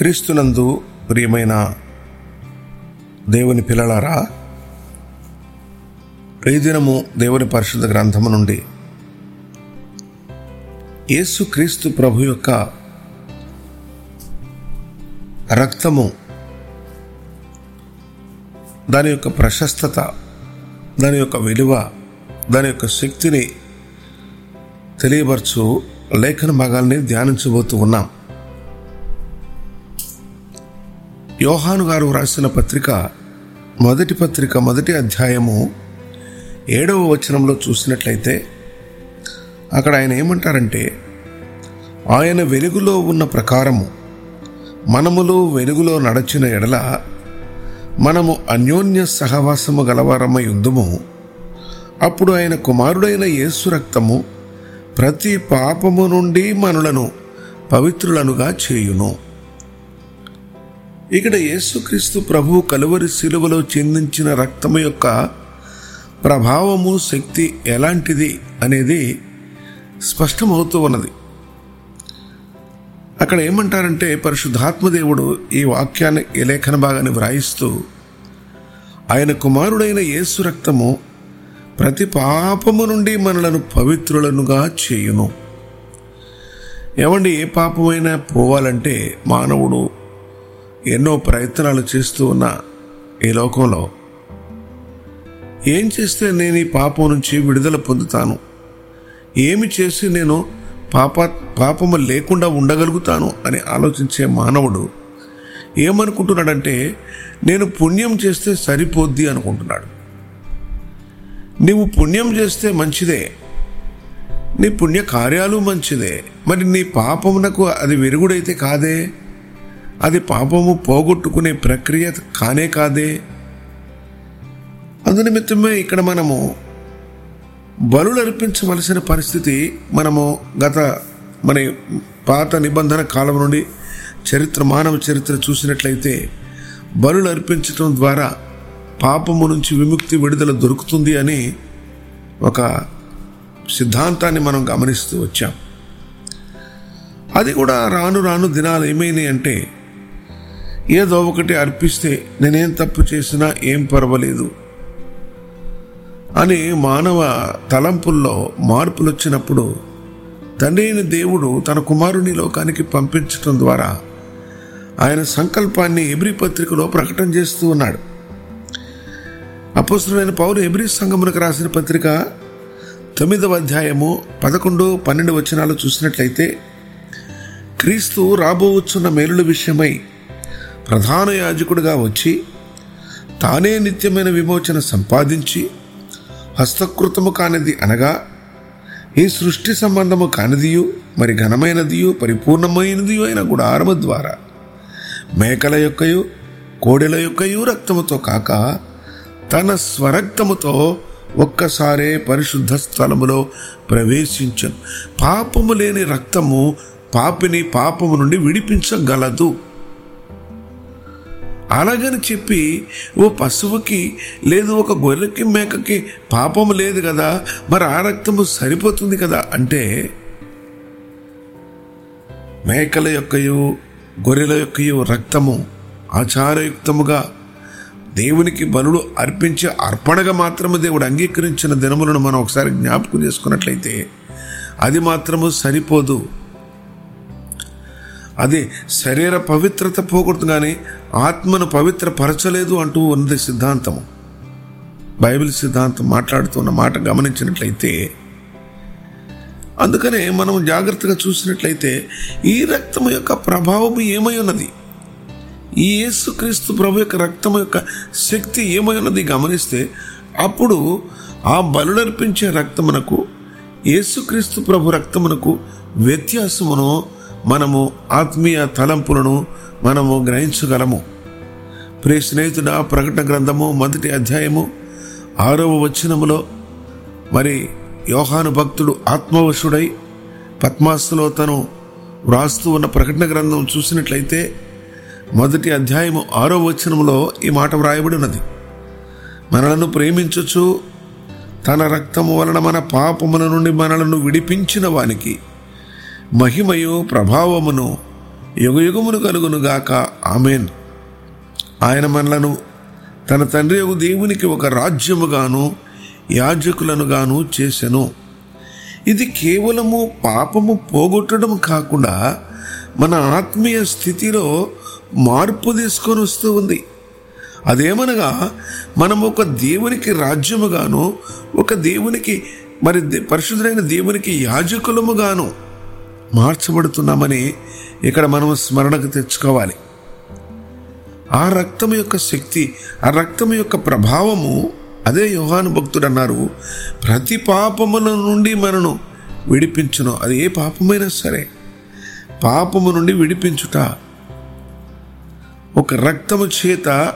క్రీస్తునందు ప్రియమైన దేవుని పిల్లలారా ప్రతిదినము దేవుని పరిశుద్ధ గ్రంథము నుండి యేసు క్రీస్తు ప్రభు యొక్క రక్తము దాని యొక్క ప్రశస్తత దాని యొక్క విలువ దాని యొక్క శక్తిని తెలియపరచు లేఖన భాగాల్ని ధ్యానించబోతూ ఉన్నాం. యోహాను గారు రాసిన పత్రిక మొదటి పత్రిక మొదటి అధ్యాయము ఏడవ వచనంలో చూసినట్లయితే అక్కడ ఆయన ఏమంటారంటే ఆయన వెలుగులో ఉన్న ప్రకారము మనములో వెలుగులో నడచిన ఎడల మనము అన్యోన్య సహవాసము గలవారమై ఉందుము. అప్పుడు ఆయన కుమారుడైన యేసు రక్తము ప్రతి పాపము నుండి మనులను పవిత్రులనుగా చేయును. ఇక్కడ యేసుక్రీస్తు ప్రభు కలువరి శిలువలో చెందించిన రక్తం యొక్క ప్రభావము శక్తి ఎలాంటిది అనేది స్పష్టమవుతూ ఉన్నది. అక్కడ ఏమంటారంటే పరిశుద్ధాత్మదేవుడు ఈ వాక్యాన్ని ఈ లేఖన భాగాన్ని వ్రాయిస్తూ ఆయన కుమారుడైన యేసు రక్తము ప్రతి పాపము నుండి మనలను పవిత్రులనుగా చేయును. ఏమండి ఏ పాపమైనా పోవాలంటే మానవుడు ఎన్నో ప్రయత్నాలు చేస్తూ ఉన్న ఈ లోకంలో ఏం చేస్తే నేను ఈ పాపం నుంచి విడుదల పొందుతాను? ఏమి చేసి నేను పాప పాపము లేకుండా ఉండగలుగుతాను అని ఆలోచించే మానవుడు ఏమనుకుంటున్నాడంటే నేను పుణ్యం చేస్తే సరిపోద్ది అనుకుంటున్నాడు. నీవు పుణ్యం చేస్తే మంచిదే. నీ పుణ్య కార్యాలు మంచిదే. మరి నీ పాపమునకు అది విరుగుడైతే కాదే? అది పాపము పోగొట్టుకునే ప్రక్రియ కానే కాదే. అందునిమిత్తమే ఇక్కడ మనము బలులు అర్పించవలసిన పరిస్థితి మనము గత మన పాత నిబంధన కాలం నుండి చరిత్ర మానవ చరిత్ర చూసినట్లయితే బలులు అర్పించటం ద్వారా పాపము నుంచి విముక్తి విడుదల దొరుకుతుంది అని ఒక సిద్ధాంతాన్ని మనం గమనిస్తూ వచ్చాం. అది కూడా రాను రాను దినాలు ఏమైనాయి అంటే ఏదో ఒకటి అర్పిస్తే నేనేం తప్పు చేసినా ఏం పర్వాలేదు అని మానవ తలంపుల్లో మార్పులు వచ్చినప్పుడు తండ్రి అయిన దేవుడు తన కుమారుని లోకానికి పంపించటం ద్వారా ఆయన సంకల్పాన్ని ఎబ్రి పత్రికలో ప్రకటన చేస్తూ ఉన్నాడు. అపోసరమైన పౌరు ఎబ్రి సంగమునకు రాసిన పత్రిక తొమ్మిదవ అధ్యాయము పదకొండు పన్నెండు వచనాలు చూసినట్లయితే క్రీస్తు రాబోవచ్చున్న మేలుల విషయమై ప్రధాన యాజకుడిగా వచ్చి తానే నిత్యమైన విమోచన సంపాదించి హస్తకృతము కానిది అనగా ఈ సృష్టి సంబంధము కానిదియు మరి ఘనమైనదియు పరిపూర్ణమైనదియు అయిన గుడారము ద్వారా మేకల యొక్కయు కోడెల యొక్కయు రక్తముతో కాక తన స్వరక్తముతో ఒక్కసారే పరిశుద్ధ స్థలములో ప్రవేశించను. పాపము లేని రక్తము పాపిని పాపము నుండి విడిపించగలదు. అలాగని చెప్పి ఓ పశువుకి లేదు ఒక గొర్రెకి మేకకి పాపం లేదు కదా మరి ఆ రక్తము సరిపోతుంది కదా అంటే మేకల యొక్కయు గొర్రెల యొక్కయు రక్తము ఆచారయుక్తముగా దేవునికి బలుడు అర్పించే అర్పణగా మాత్రము దేవుడు అంగీకరించిన దినములను మనం ఒకసారి జ్ఞాపకం చేసుకున్నట్లయితే అది మాత్రము సరిపోదు. అది శరీర పవిత్రత పోగొడుతుంది కానీ ఆత్మను పవిత్రపరచలేదు అంటూ ఉన్నది సిద్ధాంతము. బైబిల్ సిద్ధాంతం మాట్లాడుతున్న మాట గమనించినట్లయితే అందుకనే మనం జాగ్రత్తగా చూసినట్లయితే ఈ రక్తం యొక్క ప్రభావం ఏమై ఉన్నది? ఈ యేసుక్రీస్తు ప్రభు యొక్క రక్తం యొక్క శక్తి ఏమై ఉన్నది గమనిస్తే అప్పుడు ఆ బలుడర్పించే రక్తమునకు యేసుక్రీస్తు ప్రభు రక్తమునకు వ్యత్యాసమును మనము ఆత్మీయ తలంపులను మనము గ్రహించగలము. ప్రియ స్నేహితుడ ప్రకటన గ్రంథము మొదటి అధ్యాయము ఆరవ వచనములో మరి యోహాను భక్తుడు ఆత్మవశుడై పద్మాస్తులో తను వ్రాస్తూ ఉన్న ప్రకటన గ్రంథం చూసినట్లయితే మొదటి అధ్యాయము ఆరో వచనములో ఈ మాట వ్రాయబడి ఉన్నది. మనలను ప్రేమించచ్చు తన రక్తము వలన మన పాపముల నుండి మనలను విడిపించిన వానికి మహిమయు ప్రభావమును యుగయుగమును కలుగునుగాక. ఆమెన్. ఆయన మనలను తన తండ్రి యొక్క దేవునికి ఒక రాజ్యముగాను యాజకులను గాను చేసెను. ఇది కేవలము పాపము పోగొట్టడం కాకుండా మన ఆత్మీయ స్థితిలో మార్పు తీసుకొని వస్తూ ఉంది. అదేమనగా మనం ఒక దేవునికి రాజ్యముగాను ఒక దేవునికి మరి దే- పరిశుద్ధులైన దేవునికి యాజకులముగాను మార్చబడుతున్నామని ఇక్కడ మనం స్మరణకు తెచ్చుకోవాలి. ఆ రక్తం యొక్క శక్తి ఆ రక్తం యొక్క ప్రభావము అదే యోహాను భక్తుడు అన్నారు ప్రతి పాపముల నుండి మనను విడిపించును. అది ఏ పాపమైనా సరే పాపము నుండి విడిపించుట. ఒక రక్తము చేత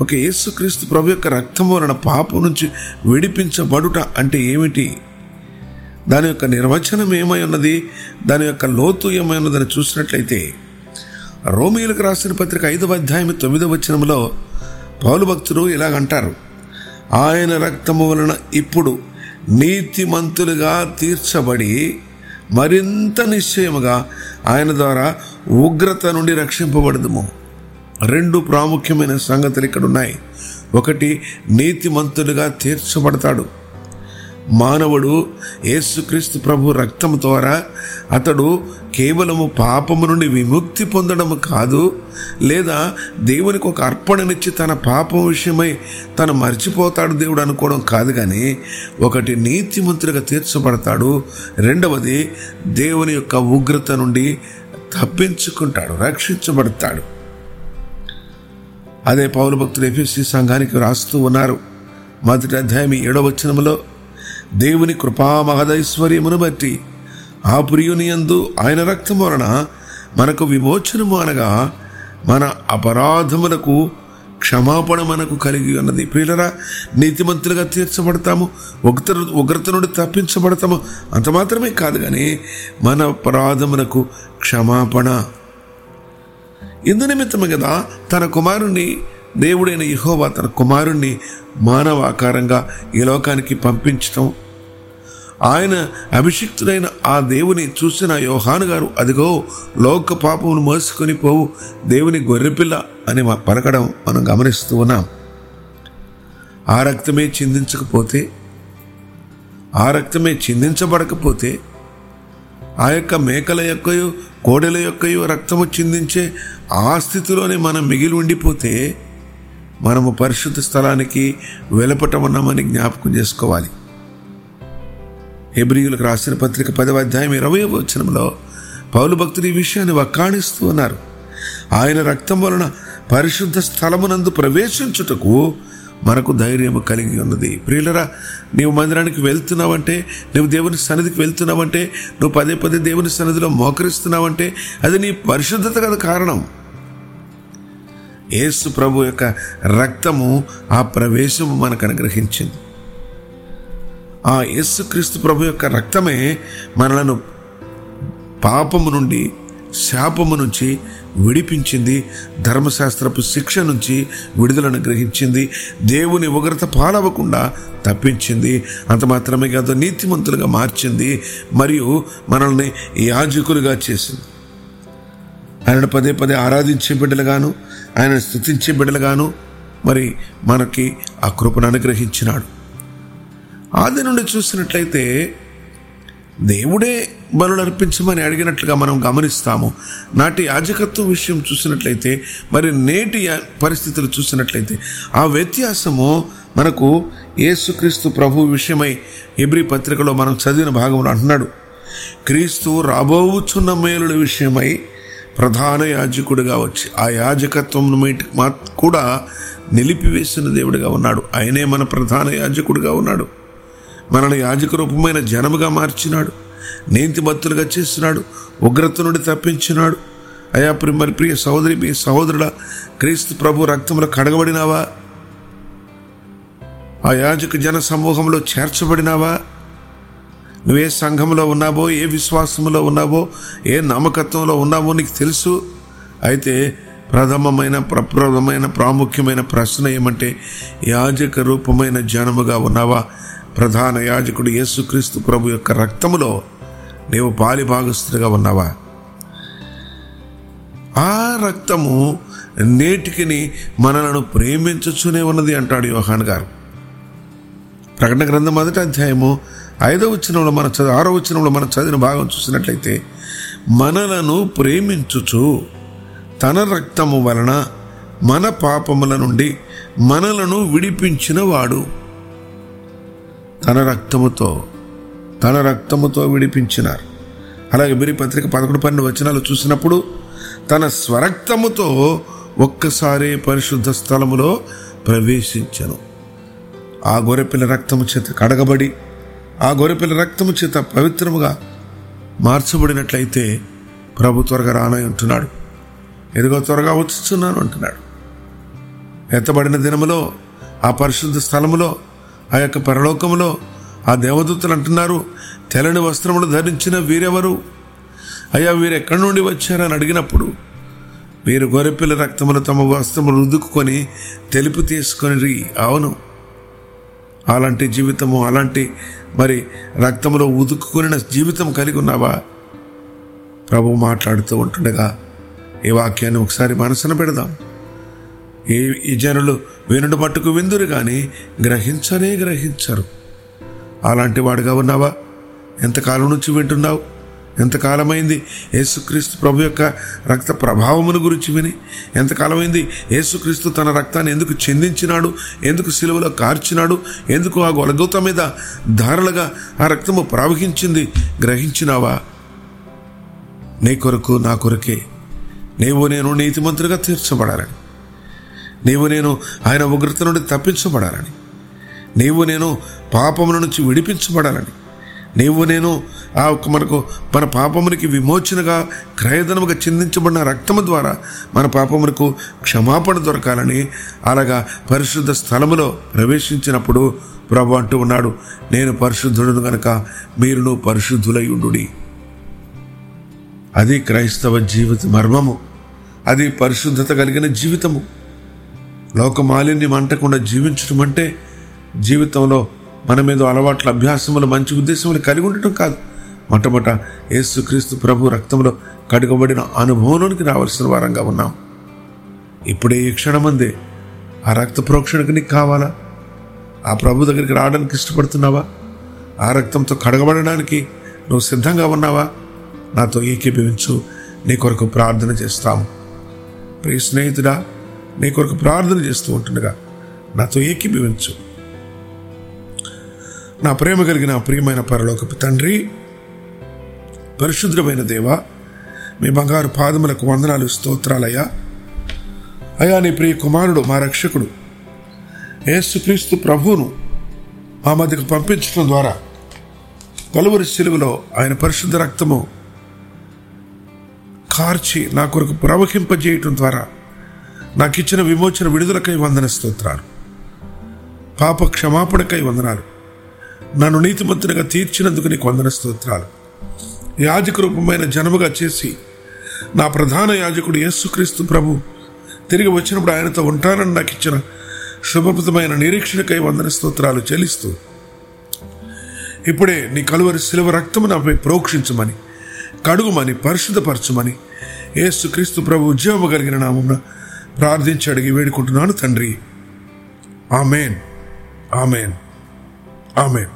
ఒక యేసుక్రీస్తు ప్రభు యొక్క రక్తము వలన పాపం నుంచి విడిపించబడుట అంటే ఏమిటి? దాని యొక్క నిర్వచనం ఏమై ఉన్నది? దాని యొక్క లోతు ఏమై ఉన్నదని చూసినట్లయితే రోమిలకు రాసిన పత్రిక ఐదవ అధ్యాయం తొమ్మిదవ వచనంలో పౌలు భక్తులు ఇలాగంటారు ఆయన రక్తము వలన ఇప్పుడు నీతిమంతులుగా తీర్చబడి మరింత నిశ్చయముగా ఆయన ద్వారా ఉగ్రత నుండి రక్షింపబడదుము. రెండు ప్రాముఖ్యమైన సంగతులు ఇక్కడ ఉన్నాయి ఒకటి నీతిమంతులుగా తీర్చబడతాడు. మానవుడు యేసుక్రీస్తు ప్రభు రక్తం ద్వారా అతడు కేవలము పాపము నుండి విముక్తి పొందడము కాదు లేదా దేవునికి ఒక అర్పణనిచ్చి తన పాపం విషయమై తను మర్చిపోతాడు దేవుడు అనుకోవడం కాదు కానీ ఒకటి నీతిమంతుడిగా తీర్చబడతాడు రెండవది దేవుని యొక్క ఉగ్రత నుండి తప్పించుకుంటాడు రక్షించబడతాడు. అదే పౌరు భక్తులు ఎఫ్ఎస్సి సంఘానికి రాస్తూ ఉన్నారు. మొదటి అధ్యాయం ఏడవ వచనంలో దేవుని కృపా మహదైశ్వర్యమును బట్టి ఆ ప్రియుని యందు ఆయన రక్తం వలన మనకు విమోచనము అనగా మన అపరాధములకు క్షమాపణ మనకు కలిగి ఉన్నది. ప్రియులరా నీతిమంతులుగా తీర్చబడతాము ఉగ్రత ఉగ్రత నుండి తప్పించబడతాము. అంత మాత్రమే కాదు కానీ మన అపరాధములకు క్షమాపణ. ఇందు నిమిత్తమే కదా తన కుమారుణ్ణి దేవుడైన యహోవా తన కుమారుణ్ణి మానవ ఆకారంగా ఈ లోకానికి పంపించటం. ఆయన అభిషిక్తుడైన ఆ దేవుని చూసిన యోహాను గారు అదిగో లోక పాపమును మోసుకొని పోవు దేవుని గొర్రెపిల్ల అని మా పలకడం మనం గమనిస్తూ ఉన్నాం. ఆ రక్తమే చిందించకపోతే ఆ రక్తమే చిందించబడకపోతే ఆ యొక్క మేకల యొక్కయో కోడెల యొక్కయో రక్తము చిందించే ఆ స్థితిలోనే మనం మిగిలి ఉండిపోతే మనము పరిశుద్ధ స్థలానికి వెలపటం ఉన్నామని జ్ఞాపకం చేసుకోవాలి. హెబ్రియులకు రాసిన పత్రిక పదవ అధ్యాయం ఇరవై వచనంలో పౌలు భక్తులు ఈ విషయాన్ని వక్కాణిస్తూ ఉన్నారు. ఆయన రక్తం వలన పరిశుద్ధ స్థలమునందు ప్రవేశించుటకు మనకు ధైర్యము కలిగి ఉన్నది. ప్రియులరా నీవు మందిరానికి వెళ్తున్నావంటే నువ్వు దేవుని సన్నిధికి వెళ్తున్నావంటే నువ్వు పదే పదే దేవుని సన్నిధిలో మోకరిస్తున్నావంటే అది నీ పరిశుద్ధత కదా కారణం. యేసు ప్రభు యొక్క రక్తము ఆ ప్రవేశము మనకు అనుగ్రహించింది. ఆ యేసుక్రీస్తు ప్రభు యొక్క రక్తమే మనలను పాపము నుండి శాపము నుంచి విడిపించింది ధర్మశాస్త్రపు శిక్ష నుంచి విడుదలను గ్రహించింది దేవుని ఉగ్రత పాలవకుండా తప్పించింది అంత మాత్రమే కాదు నీతిమంతులుగా మార్చింది మరియు మనల్ని యాజకులుగా చేసింది. ఆయనను పదే పదే ఆరాధించే బిడ్డలుగాను ఆయన స్థుతించే బిడ్డలుగాను మరి మనకి ఆ కృపను అనుగ్రహించినాడు. ఆది నుండి చూసినట్లయితే దేవుడే బలులు అర్పించమని అడిగినట్లుగా మనం గమనిస్తాము. నాటి యాజకత్వం విషయం చూసినట్లయితే మరి నేటి పరిస్థితులు చూసినట్లయితే ఆ వ్యత్యాసము మనకు యేసుక్రీస్తు ప్రభు విషయమై ఎబ్రి పత్రికలో మనం చదివిన భాగంలో అంటున్నాడు. క్రీస్తు రాబోచున్న మేలుల విషయమై ప్రధాన యాజకుడిగా వచ్చి ఆ యాజకత్వం మా కూడా నిలిపివేసిన దేవుడిగా ఉన్నాడు. ఆయనే మన ప్రధాన యాజకుడిగా ఉన్నాడు. మనల్ని యాజక రూపమైన జనముగా మార్చినాడు. నీతిమత్తులుగా చేస్తున్నాడు ఉగ్రత నుండి తప్పించినాడు. అయా ప్రి- మరి ప్రియ సహోదరి మీ సహోదరుడ క్రీస్తు ప్రభు రక్తంలో కడగబడినావా? ఆ యాజక జన సమూహంలో చేర్చబడినావా? నువ్వే సంఘంలో ఉన్నావో ఏ విశ్వాసంలో ఉన్నావో ఏ నమ్మకత్వంలో ఉన్నావో నీకు తెలుసు. అయితే ప్రథమమైన ప్రప్రథమైన ప్రాముఖ్యమైన ప్రశ్న ఏమంటే యాజక రూపమైన జనముగా ఉన్నావా? ప్రధాన యాజకుడు యేసుక్రీస్తు ప్రభు యొక్క రక్తములో నీవు పాలిభాగస్తుగా ఉన్నావా? ఆ రక్తము నేటికిని మనలను ప్రేమించుచునే ఉన్నది అంటాడు యోహాన్ గారు. ప్రకటన గ్రంథం మొదటి అధ్యాయము ఐదో వచనంలో మన చదివి ఆరో వచ్చినంలో మనం చదివిన భాగం చూసినట్లయితే మనలను ప్రేమించుచు తన రక్తము వలన మన పాపముల నుండి మనలను విడిపించిన వాడు తన రక్తముతో తన రక్తముతో విడిపించినారు. అలాగే బిరి పత్రిక పదకొండు పన్నెండు వచనాలు చూసినప్పుడు తన స్వరక్తముతో ఒక్కసారి పరిశుద్ధ స్థలములో ప్రవేశించను. ఆ గొర్రెపిల్ల రక్తము చేత కడగబడి ఆ గొర్రెపిల్ల రక్తము చేత పవిత్రముగా మార్చబడినట్లయితే ప్రభు త్వరగా రానై ఉంటున్నాడు ఎదుగో త్వరగా వచ్చిస్తున్నాను అంటున్నాడు. ఎత్తబడిన దినములో ఆ పరిశుద్ధ స్థలములో ఆ యొక్క పరలోకములో ఆ దేవదూతలు అంటున్నారు తెల్లని వస్త్రములు ధరించిన వీరెవరు? అయ్యా వీరు ఎక్కడి నుండి వచ్చారని అడిగినప్పుడు వీరు గొర్రెపిల్ల రక్తములు తమ వస్త్రములు రుద్దుకొని తెలుపు తీసుకొని అవును అలాంటి జీవితము అలాంటి మరి రక్తంలో ఉదుక్కుని జీవితం కలిగి ఉన్నావా? ప్రభు మాట్లాడుతూ ఉంటుండగా ఈ వాక్యాన్ని ఒకసారి మనసున పెడదాం. ఈ ఈ జనులు వినుడు మట్టుకు విందురు కానీ గ్రహించనే గ్రహించరు. అలాంటి వాడుగా ఉన్నావా? ఎంతకాలం నుంచి వింటున్నావు? ఎంతకాలమైంది యేసుక్రీస్తు ప్రభు యొక్క రక్త ప్రభావమును గురించి విని? ఎంతకాలమైంది యేసుక్రీస్తు తన రక్తాన్ని ఎందుకు చెందించినాడు? ఎందుకు సిలువలో కార్చినాడు? ఎందుకు ఆ గొలగూత మీద ధారలుగా ఆ రక్తము ప్రవహించింది? గ్రహించినావా? నీ కొరకు నా కొరకే. నీవు నేను నీతిమంతులుగా తీర్చబడాలని. నీవు నేను ఆయన ఉగ్రత నుండి తప్పించబడాలని. నీవు నేను పాపముల నుంచి విడిపించబడాలని. నీవు నేను ఆ ఒక్క మనకు మన పాపమునికి విమోచనగా క్రయధనముగా చిందించబడిన రక్తము ద్వారా మన పాపమునకు క్షమాపణ దొరకాలని అలాగా పరిశుద్ధ స్థలములో ప్రవేశించినప్పుడు ప్రభు అంటూ ఉన్నాడు నేను పరిశుద్ధుడును గనక మీరును పరిశుద్ధులై ఉండు అది క్రైస్తవ జీవిత మర్మము. అది పరిశుద్ధత కలిగిన జీవితము. లోక మాలిన్యం అంటకుండా జీవించడం అంటే జీవితంలో మన మీద అలవాట్ల అభ్యాసములు మంచి ఉద్దేశములు కలిగి ఉండటం కాదు. మొట్టమొదట యేసుక్రీస్తు ప్రభు రక్తంలో కడుగబడిన అనుభవంలోనికి రావాల్సిన వారంగా ఉన్నాం. ఇప్పుడే ఈ క్షణమందే ఆ రక్త ప్రోక్షణకు నీకు కావాలా? ఆ ప్రభు దగ్గరికి రావడానికి ఇష్టపడుతున్నావా? ఆ రక్తంతో కడగబడడానికి నువ్వు సిద్ధంగా ఉన్నావా? నాతో ఏకీభవించు నీ కొరకు ప్రార్థన చేస్తాము. ప్రియ స్నేహితుడా నీ కొరకు ప్రార్థన చేస్తూ ఉంటుండగా నాతో ఏకీభవించు. నా ప్రేమ కలిగిన ప్రియమైన పరలోకపు తండ్రి పరిశుద్ధమైన దేవ మీ బంగారు పాదములకు వందనాలు స్తోత్రాలయ్యా. అయా నీ ప్రియ కుమారుడు మా రక్షకుడు ఏసుక్రీస్తు ప్రభువును మా మధ్యకు పంపించడం ద్వారా కలువరి శిలువలో ఆయన పరిశుద్ధ రక్తము కార్చి నా కొరకు ప్రవహింపజేయటం ద్వారా నాకు ఇచ్చిన విమోచన విడుదలకై వందన స్తోత్రాలు. పాప క్షమాపణకై వందనాలు. నన్ను నీతిమంతునిగా తీర్చినందుకు నీకు వందన స్తోత్రాలు. యాజక రూపమైన జనముగా చేసి నా ప్రధాన యాజకుడు యేసుక్రీస్తు ప్రభు తిరిగి వచ్చినప్పుడు ఆయనతో ఉంటానని నాకు ఇచ్చిన శుభప్రదమైన నిరీక్షణకై వందన స్తోత్రాలు చెల్లిస్తూ ఇప్పుడే నీ కలువరి శిలువ రక్తము నాపై ప్రోక్షించమని కడుగుమని పరిశుద్ధపరచమని యేసుక్రీస్తు ప్రభు ఉద్యోగం కలిగిన నామమున ప్రార్థించి అడిగి వేడుకుంటున్నాను తండ్రి. ఆమెన్. ఆమెన్. ఆమెన్